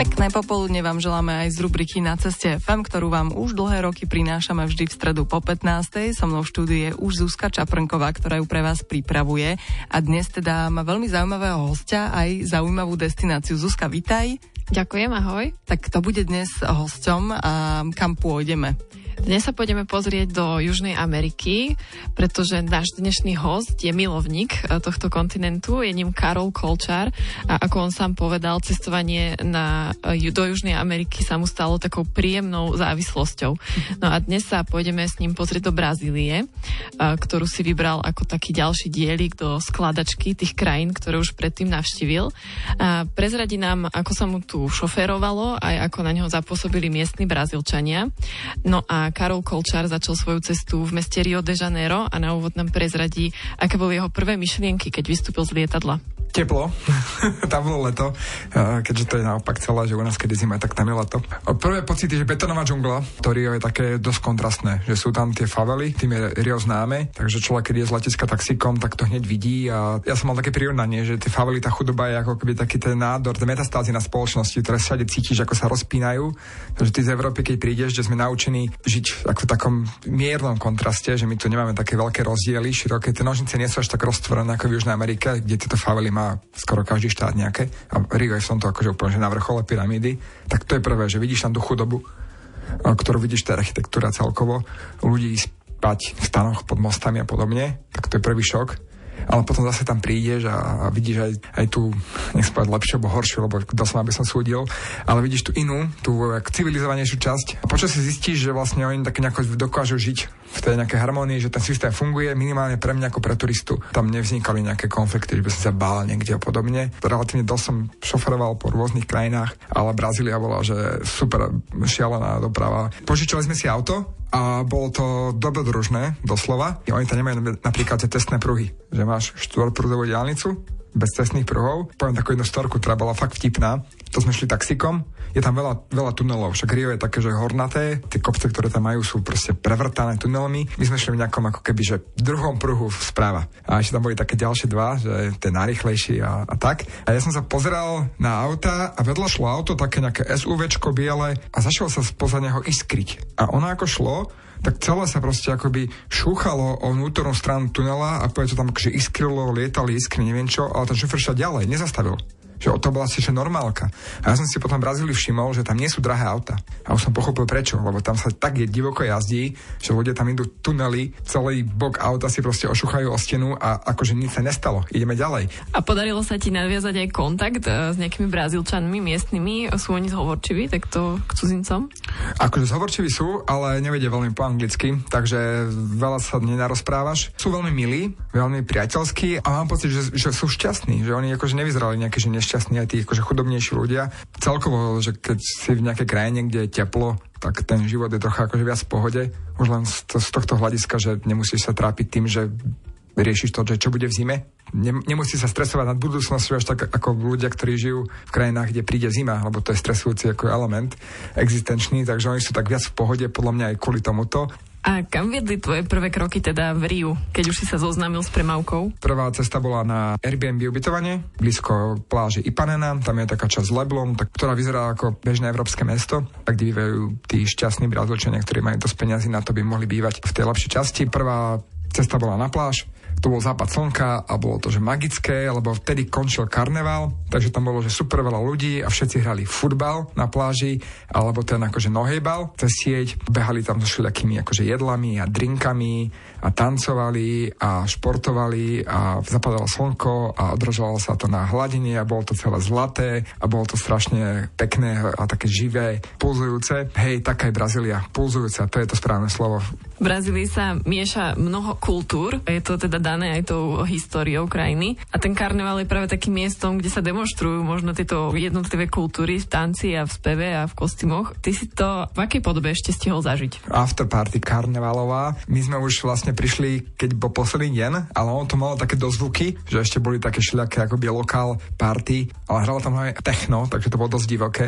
Pekné popoludne vám želáme aj z rubriky Na ceste FM, ktorú vám už dlhé roky prinášame vždy v stredu po 15. So mnou v štúdiu je už Zuzka Čaprnková, ktorá ju pre vás pripravuje. A dnes teda má veľmi zaujímavého hostia aj zaujímavú destináciu. Zuzka, vitaj. Ďakujem, ahoj. Tak to bude dnes hosťom a kam pôjdeme? Dnes sa pôjdeme pozrieť do Južnej Ameriky, pretože náš dnešný host je milovník eh, tohto kontinentu, je ním Karol Kolčár a ako on sám povedal, cestovanie na, do Južnej Ameriky sa mu stalo takou príjemnou závislosťou. No a dnes sa pôjdeme s ním pozrieť do Brazílie, ktorú si vybral ako taký ďalší dielik do skladačky tých krajín, ktoré už predtým navštívil. A prezradí nám, ako sa mu tu šoférovalo, aj ako na neho zapôsobili miestni Brazílčania. No a Karol Kolčár začal svoju cestu v meste Rio de Janeiro a na úvod nám prezradí, aké boli jeho prvé myšlienky, keď vystúpil z lietadla. Teplo, tam bolo leto, keďže to je naopak celé, že u nás kedy zima, tak tam je leto. Prvé pocity, že betonová džungla, to Rio je také dosť kontrastné, že sú tam tie favely, tým je Rio známe, takže človek, keď je z letiska taxikom, tak to hneď vidí a ja som mal také prirovnanie, že tie favely, tá chudoba je ako keby taký ten nádor, tie metastázy na spoločnosti, ktoré všade cítiš, ako sa rozpínajú. Takže ty z Európy, keď prídeš, že sme naučení žiť ako v takom miernom kontraste, že my tu nemáme také veľké rozdiely, široké, tie nožnice nie sú až tak roztvorené ako v Južnej Amerike, kde tieto favely má skoro každý štát nejaké. A Rio je v tomto akože úplne že na vrchole pyramídy. Tak to je prvé, že vidíš tam tú chudobu, ktorú vidíš, tá architektúra celkovo, ľudí spať v stanoch pod mostami a podobne, tak to je prvý šok ale potom zase tam prídeš a, a vidíš aj, aj tú, nech povedať lepšiu alebo horšiu, lebo kto som, aby som súdil, ale vidíš tú inú, tú civilizovanejšiu časť. Počas si zistíš, že vlastne oni tak nejako dokážu žiť v tej nejakej harmonii, že ten systém funguje minimálne pre mňa ako pre turistu. Tam nevznikali nejaké konflikty, že by som sa bál niekde a podobne. Relatívne dosť som šoferoval po rôznych krajinách, ale Brazília bola, že super šialená doprava. Požičali sme si auto, a bolo to dobrodružné, doslova. Oni tam nemajú napríklad tie testné pruhy, že máš štvorprúdovú diálnicu bez cestných pruhov. Poviem takú jednu storku, ktorá bola fakt vtipná. To sme šli taxikom je tam veľa, veľa tunelov, však Rio je také, že hornaté, tie kopce, ktoré tam majú, sú proste prevrtané tunelmi. My sme šli v nejakom ako keby, že druhom pruhu správa. A ešte tam boli také ďalšie dva, že ten najrychlejší a, a tak. A ja som sa pozeral na auta a vedľa šlo auto také nejaké SUVčko biele a začalo sa spoza neho iskriť. A ono ako šlo, tak celé sa proste akoby šúchalo o vnútornú stranu tunela a povedať, to tam akože iskrilo, lietali iskry, neviem čo, ale ten šofer šiel ďalej, nezastavil že to bola si že normálka. A ja som si potom v Brazílii všimol, že tam nie sú drahé auta. A už som pochopil prečo, lebo tam sa tak je divoko jazdí, že ľudia tam idú tunely, celý bok auta si proste ošuchajú o stenu a akože nič sa nestalo. Ideme ďalej. A podarilo sa ti nadviazať aj kontakt e, s nejakými Brazílčanmi miestnymi? Sú oni zhovorčiví takto k cudzincom? Akože zhovorčiví sú, ale nevedia veľmi po anglicky, takže veľa sa nenarozprávaš. Sú veľmi milí, veľmi priateľskí a mám pocit, že, že sú šťastní, že oni akože nevyzerali nejaké, že nešťastní aj tí akože chudobnejší ľudia. Celkovo, že keď si v nejakej krajine, kde je teplo, tak ten život je trocha akože viac v pohode. Už len z, to, z tohto hľadiska, že nemusíš sa trápiť tým, že riešiš to, že čo bude v zime. Nemusí sa stresovať nad budúcnosťou až tak ako ľudia, ktorí žijú v krajinách, kde príde zima, lebo to je stresujúci ako element existenčný, takže oni sú tak viac v pohode, podľa mňa aj kvôli tomuto. A kam viedli tvoje prvé kroky teda v Riu, keď už si sa zoznámil s premávkou? Prvá cesta bola na Airbnb ubytovanie, blízko pláže Ipanena, tam je taká časť Leblon, tak, ktorá vyzerá ako bežné európske mesto, kde bývajú tí šťastní brazilčania, ktorí majú dosť peniazy na to, by mohli bývať v tej lepšej časti. Prvá cesta bola na pláž, to bol západ slnka a bolo to, že magické, lebo vtedy končil karneval, takže tam bolo, že super veľa ľudí a všetci hrali futbal na pláži, alebo ten akože nohejbal cez sieť, behali tam so všelijakými akože jedlami a drinkami a tancovali a športovali a zapadalo slnko a održovalo sa to na hladine a bolo to celé zlaté a bolo to strašne pekné a také živé, pulzujúce. Hej, taká je Brazília, pulzujúca, to je to správne slovo. V Brazílii sa mieša mnoho kultúr, je to teda dané aj tou históriou krajiny. A ten karneval je práve takým miestom, kde sa demonstrujú možno tieto jednotlivé kultúry v tanci a v speve a v kostýmoch. Ty si to v akej podobe ešte stihol zažiť? Afterparty karnevalová. My sme už vlastne prišli, keď bol posledný deň, ale ono to malo také dozvuky, že ešte boli také všelijaké akoby lokál party, ale hralo tam aj techno, takže to bolo dosť divoké.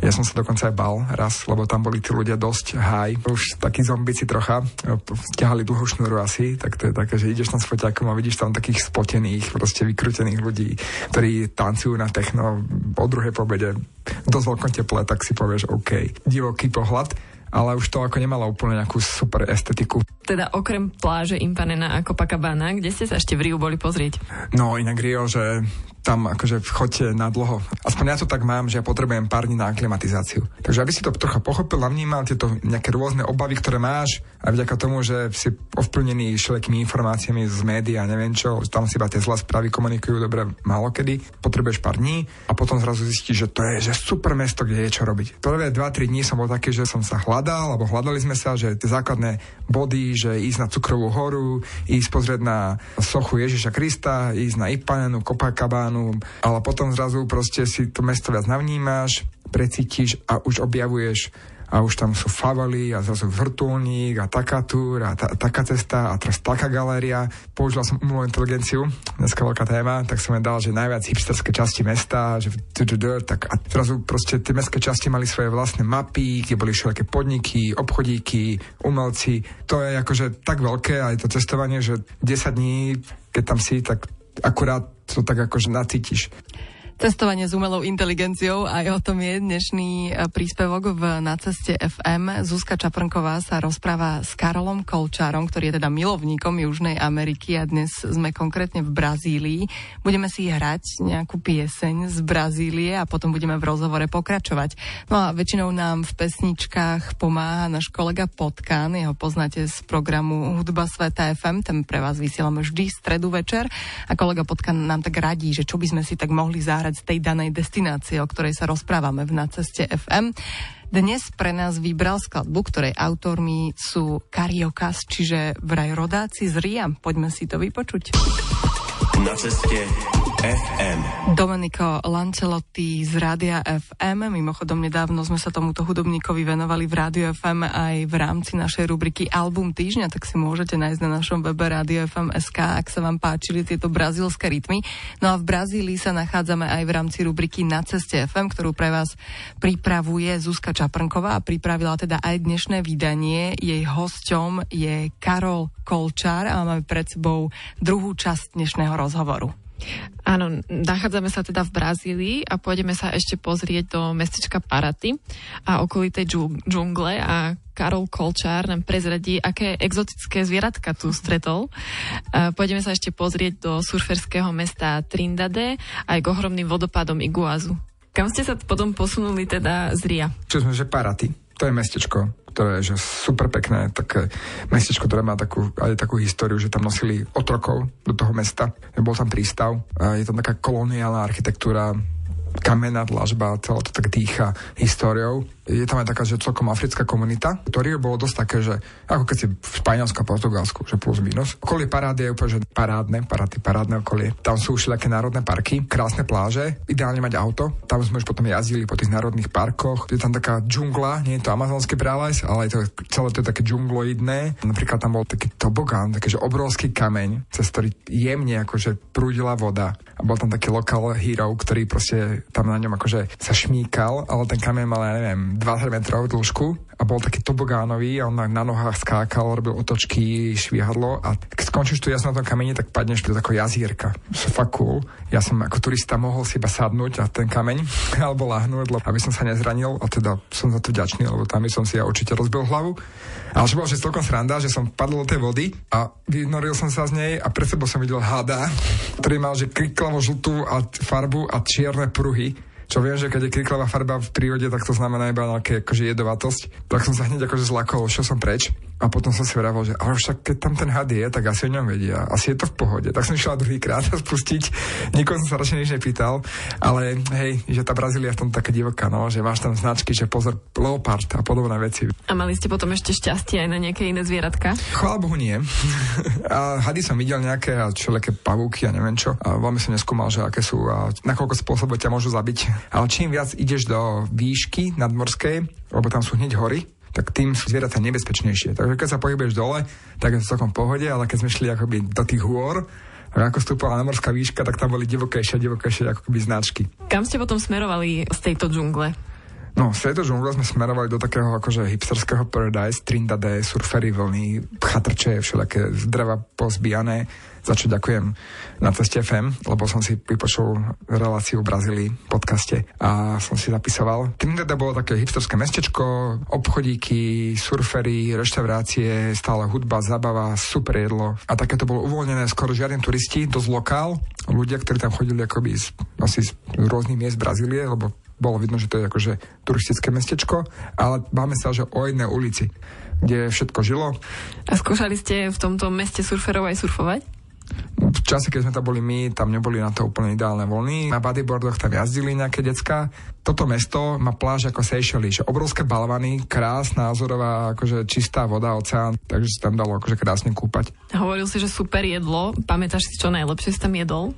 Ja som sa dokonca aj bal raz, lebo tam boli tí ľudia dosť high. Už takí zombici trocha, stiahali dlhú šnúru asi, tak to je také, že ideš tam s foťákom a vidíš tam takých spotených, proste vykrútených ľudí, ktorí tancujú na techno o druhej pobede dosť veľkom teple, tak si povieš OK. Divoký pohľad, ale už to ako nemalo úplne nejakú super estetiku. Teda okrem pláže Impanena a Copacabana, kde ste sa ešte v Riu boli pozrieť? No inak Rio, že tam akože chodte na dlho. Aspoň ja to tak mám, že ja potrebujem pár dní na aklimatizáciu. Takže aby si to trocha pochopil a vnímal tieto nejaké rôzne obavy, ktoré máš a vďaka tomu, že si ovplnený všelijakými informáciami z médií a neviem čo, tam si iba tie zlé správy komunikujú dobre málo kedy, potrebuješ pár dní a potom zrazu zistíš, že to je že super mesto, kde je čo robiť. Prvé 2-3 dní som bol taký, že som sa hľadal, alebo hľadali sme sa, že tie základné body, že ísť na Cukrovú horu, ísť pozrieť na sochu Ježiša Krista, ísť na Ipanenu, Copacabana, Milánu, ale potom zrazu proste si to mesto viac navnímaš, precítiš a už objavuješ a už tam sú favely a zrazu vrtulník a taká túr a ta, taká cesta a teraz taká galéria. Použila som umelú inteligenciu, dneska veľká téma, tak som dal, že najviac hipsterské časti mesta, že tak a zrazu proste tie mestské časti mali svoje vlastné mapy, kde boli všelijaké podniky, obchodíky, umelci. To je akože tak veľké aj to cestovanie, že 10 dní, keď tam si, tak akurát to tak akože nacítiš. Cestovanie s umelou inteligenciou, aj o tom je dnešný e, príspevok v Na ceste FM. Zuzka Čaprnková sa rozpráva s Karolom Kolčárom, ktorý je teda milovníkom Južnej Ameriky a dnes sme konkrétne v Brazílii. Budeme si hrať nejakú pieseň z Brazílie a potom budeme v rozhovore pokračovať. No a väčšinou nám v pesničkách pomáha náš kolega Potkan, jeho poznáte z programu Hudba Sveta FM, ten pre vás vysielame vždy stredu večer a kolega Potkan nám tak radí, že čo by sme si tak mohli zahrať zahrať z tej danej destinácie, o ktorej sa rozprávame v Naceste FM. Dnes pre nás vybral skladbu, ktorej autormi sú Kariokas, čiže vraj rodáci z Ria. Poďme si to vypočuť. Na ceste FM. Domenico Lancelotti z Rádia FM. Mimochodom, nedávno sme sa tomuto hudobníkovi venovali v Rádiu FM aj v rámci našej rubriky Album týždňa, tak si môžete nájsť na našom webe Radio FM SK, ak sa vám páčili tieto brazílske rytmy. No a v Brazílii sa nachádzame aj v rámci rubriky Na ceste FM, ktorú pre vás pripravuje Zuzka Čaprnková a pripravila teda aj dnešné vydanie. Jej hosťom je Karol Kolčár a máme pred sebou druhú časť dnešného rozhovoru. Áno, nachádzame sa teda v Brazílii a pôjdeme sa ešte pozrieť do mestečka Paraty a okolitej džungle a Karol Kolčár nám prezradí, aké exotické zvieratka tu stretol. Pôjdeme sa ešte pozrieť do surferského mesta Trindade aj k ohromným vodopádom Iguazu. Kam ste sa potom posunuli teda z Ria? Čo sme, že Paraty. To je mestečko, ktoré je že super pekné, také mestečko, ktoré má takú, aj takú históriu, že tam nosili otrokov do toho mesta. Bol tam prístav. Je tam taká koloniálna architektúra, kamenná dlažba, celé to tak dýcha históriou je tam aj taká, že celkom africká komunita, ktorý bolo dosť také, že ako keď si v Španielsku a Portugalsku, že plus minus. Okolie parády je úplne, že parádne, parády, parádne okolie. Tam sú všelijaké národné parky, krásne pláže, ideálne mať auto. Tam sme už potom jazdili po tých národných parkoch. Je tam taká džungla, nie je to amazonský prales, ale je to, celé to je také džungloidné. Napríklad tam bol taký tobogán, taký, že obrovský kameň, cez ktorý jemne akože prúdila voda. A bol tam taký lokal hero, ktorý proste tam na ňom akože sa šmíkal, ale ten kameň mal, ja neviem, 20 metrov dĺžku a bol taký tobogánový a on na, na nohách skákal, robil otočky, švihadlo a keď skončíš tu jasno na tom kameni, tak padneš do takého jazierka. Fakt cool. Ja som ako turista mohol si iba sadnúť a ten kameň alebo lahnúť, aby som sa nezranil a teda som za to vďačný, lebo tam som si ja určite rozbil hlavu. Ale že bolo, že celkom sranda, že som padol do tej vody a vynoril som sa z nej a pred sebou som videl hada, ktorý mal že kriklavo žltú a farbu a čierne pruhy čo viem, že keď je kriklavá farba v prírode, tak to znamená iba nejaké akože jedovatosť. Tak som sa hneď akože zlakol, čo som preč. A potom som si vravel, že ale však keď tam ten had je, tak asi o ňom vedia. Asi je to v pohode. Tak som išiel druhýkrát spustiť. Nikomu som sa radšej nič nepýtal. Ale hej, že tá Brazília je v tom také divoká, no, že máš tam značky, že pozor, leopard a podobné veci. A mali ste potom ešte šťastie aj na nejaké iné zvieratka? Chvála Bohu nie. a hady som videl nejaké a všelijaké pavúky a neviem čo. A veľmi som neskúmal, že aké sú a nakoľko spôsobov ťa môžu zabiť. Ale čím viac ideš do výšky nadmorskej, lebo tam sú hneď hory, tak tým sú zvieratá nebezpečnejšie. Takže keď sa pohybuješ dole, tak je to celkom pohode, ale keď sme šli akoby do tých hôr, a ako stúpala na morská výška, tak tam boli divokejšie, divokejšie ako keby značky. Kam ste potom smerovali z tejto džungle? No, z tejto džungle sme smerovali do takého akože hipsterského paradise, Trindade, surfery, vlny, chatrče, všelijaké dreva pozbijané za čo ďakujem na ceste FM, lebo som si vypočul reláciu v Brazílii v podcaste a som si zapisoval. Trinidad bolo také hipsterské mestečko, obchodíky, surfery, reštaurácie, stále hudba, zabava, super jedlo a také to bolo uvoľnené, skoro žiadni turisti, dosť lokál, ľudia, ktorí tam chodili akoby z, asi z rôznych miest Brazílie, lebo bolo vidno, že to je akože turistické mestečko, ale máme sa, že o jednej ulici, kde všetko žilo. A skúšali ste v tomto meste surferov aj surfovať? Čase, keď sme tam boli my, tam neboli na to úplne ideálne vlny. Na bodyboardoch tam jazdili nejaké decka. Toto mesto má pláž ako Seychelles, že obrovské balvany, krásna, azorová, akože čistá voda, oceán, takže sa tam dalo akože krásne kúpať. Hovoril si, že super jedlo. Pamätáš si, čo najlepšie si tam jedol?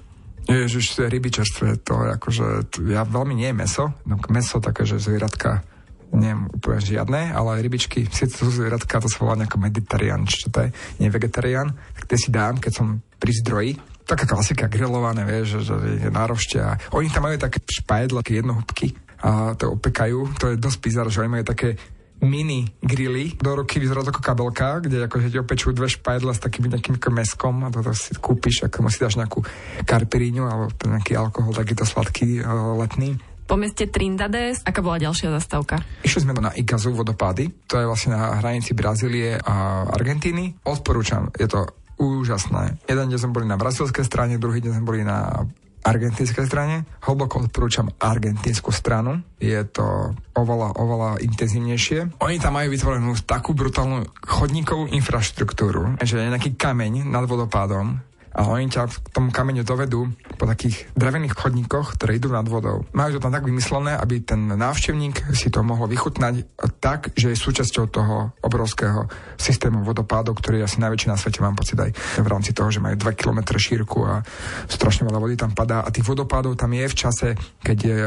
Ježiš, to je ryby čerstvé, to je akože, ja veľmi nie je meso, no meso také, že zvieratka neviem úplne žiadne, ale rybičky, síce sú zvieratka, to sa volá nejako meditarian, čo to je, nie vegetarian, tak tie si dám, keď som pri zdroji, taká klasika grillované, vieš, že, že je nárošte a oni tam majú také špajedla, také jednohúbky a to opekajú, to je dosť bizar, že oni majú také mini grily. Do roky vyzerá ako kabelka, kde akože ti opečú dve špajedla s takým nejakým meskom a toto si kúpiš, ako si dáš nejakú karpiríňu alebo nejaký alkohol, takýto sladký letný po meste Trindades. Aká bola ďalšia zastávka? Išli sme na Igazu vodopády, to je vlastne na hranici Brazílie a Argentíny. Odporúčam, je to úžasné. Jeden deň sme boli na brazilskej strane, druhý deň sme boli na argentínskej strane. Hlboko odporúčam argentínsku stranu. Je to oveľa, oveľa intenzívnejšie. Oni tam majú vytvorenú takú brutálnu chodníkovú infraštruktúru, že je nejaký kameň nad vodopádom, a oni ťa k tomu kameňu dovedú po takých drevených chodníkoch, ktoré idú nad vodou. Majú to tam tak vymyslené, aby ten návštevník si to mohol vychutnať tak, že je súčasťou toho obrovského systému vodopádov, ktorý je asi najväčší na svete, mám pocit aj v rámci toho, že majú 2 km šírku a strašne veľa vody tam padá a tých vodopádov tam je v čase, keď je,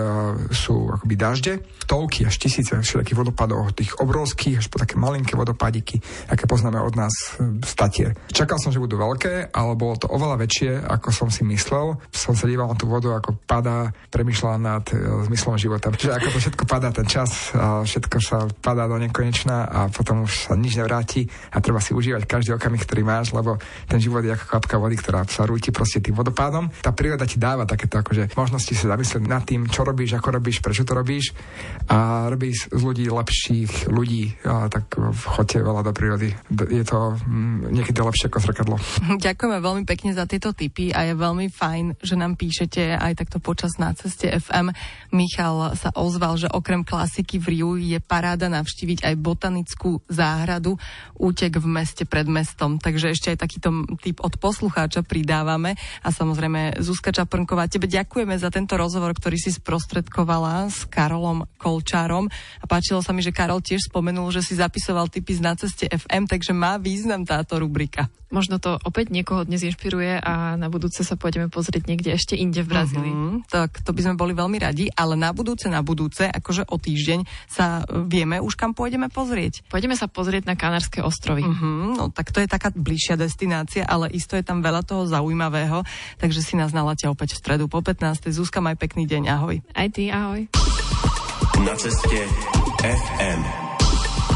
sú akoby dažde, stovky až tisíce všetkých vodopádov, tých obrovských až po také malinké vodopádiky, aké poznáme od nás z Tatier. Čakal som, že budú veľké, ale bolo to oveľa väčšie, ako som si myslel. Som sa díval na tú vodu, ako padá, premyšľal nad e, zmyslom života. Že ako to všetko padá, ten čas, všetko sa padá do nekonečna a potom už sa nič nevráti a treba si užívať každý okamih, ktorý máš, lebo ten život je ako kvapka vody, ktorá sa rúti proste tým vodopádom. Tá príroda ti dáva takéto akože možnosti sa zamyslieť nad tým, čo robíš, ako robíš, prečo to robíš a robíš z ľudí lepších ľudí. A tak chodte veľa do prírody. Je to mm, niekedy lepšie ako zrkadlo. Ďakujeme veľmi pekne pekne za tieto tipy a je veľmi fajn, že nám píšete aj takto počas na ceste FM. Michal sa ozval, že okrem klasiky v Riu je paráda navštíviť aj botanickú záhradu Útek v meste pred mestom. Takže ešte aj takýto typ od poslucháča pridávame. A samozrejme Zuzka Čaprnková, tebe ďakujeme za tento rozhovor, ktorý si sprostredkovala s Karolom Kolčárom. A páčilo sa mi, že Karol tiež spomenul, že si zapisoval tipy na ceste FM, takže má význam táto rubrika. Možno to opäť niekoho dnes inšpiruje a na budúce sa pôjdeme pozrieť niekde ešte inde v Brazílii. Uh-huh, tak to by sme boli veľmi radi, ale na budúce, na budúce, akože o týždeň sa vieme už kam pôjdeme pozrieť. Pôjdeme sa pozrieť na Kanárske ostrovy. Uh-huh, no tak to je taká bližšia destinácia, ale isto je tam veľa toho zaujímavého, takže si nás naláte opäť v stredu po 15. Zúska, maj pekný deň, ahoj. Aj ty, ahoj. Na ceste FM.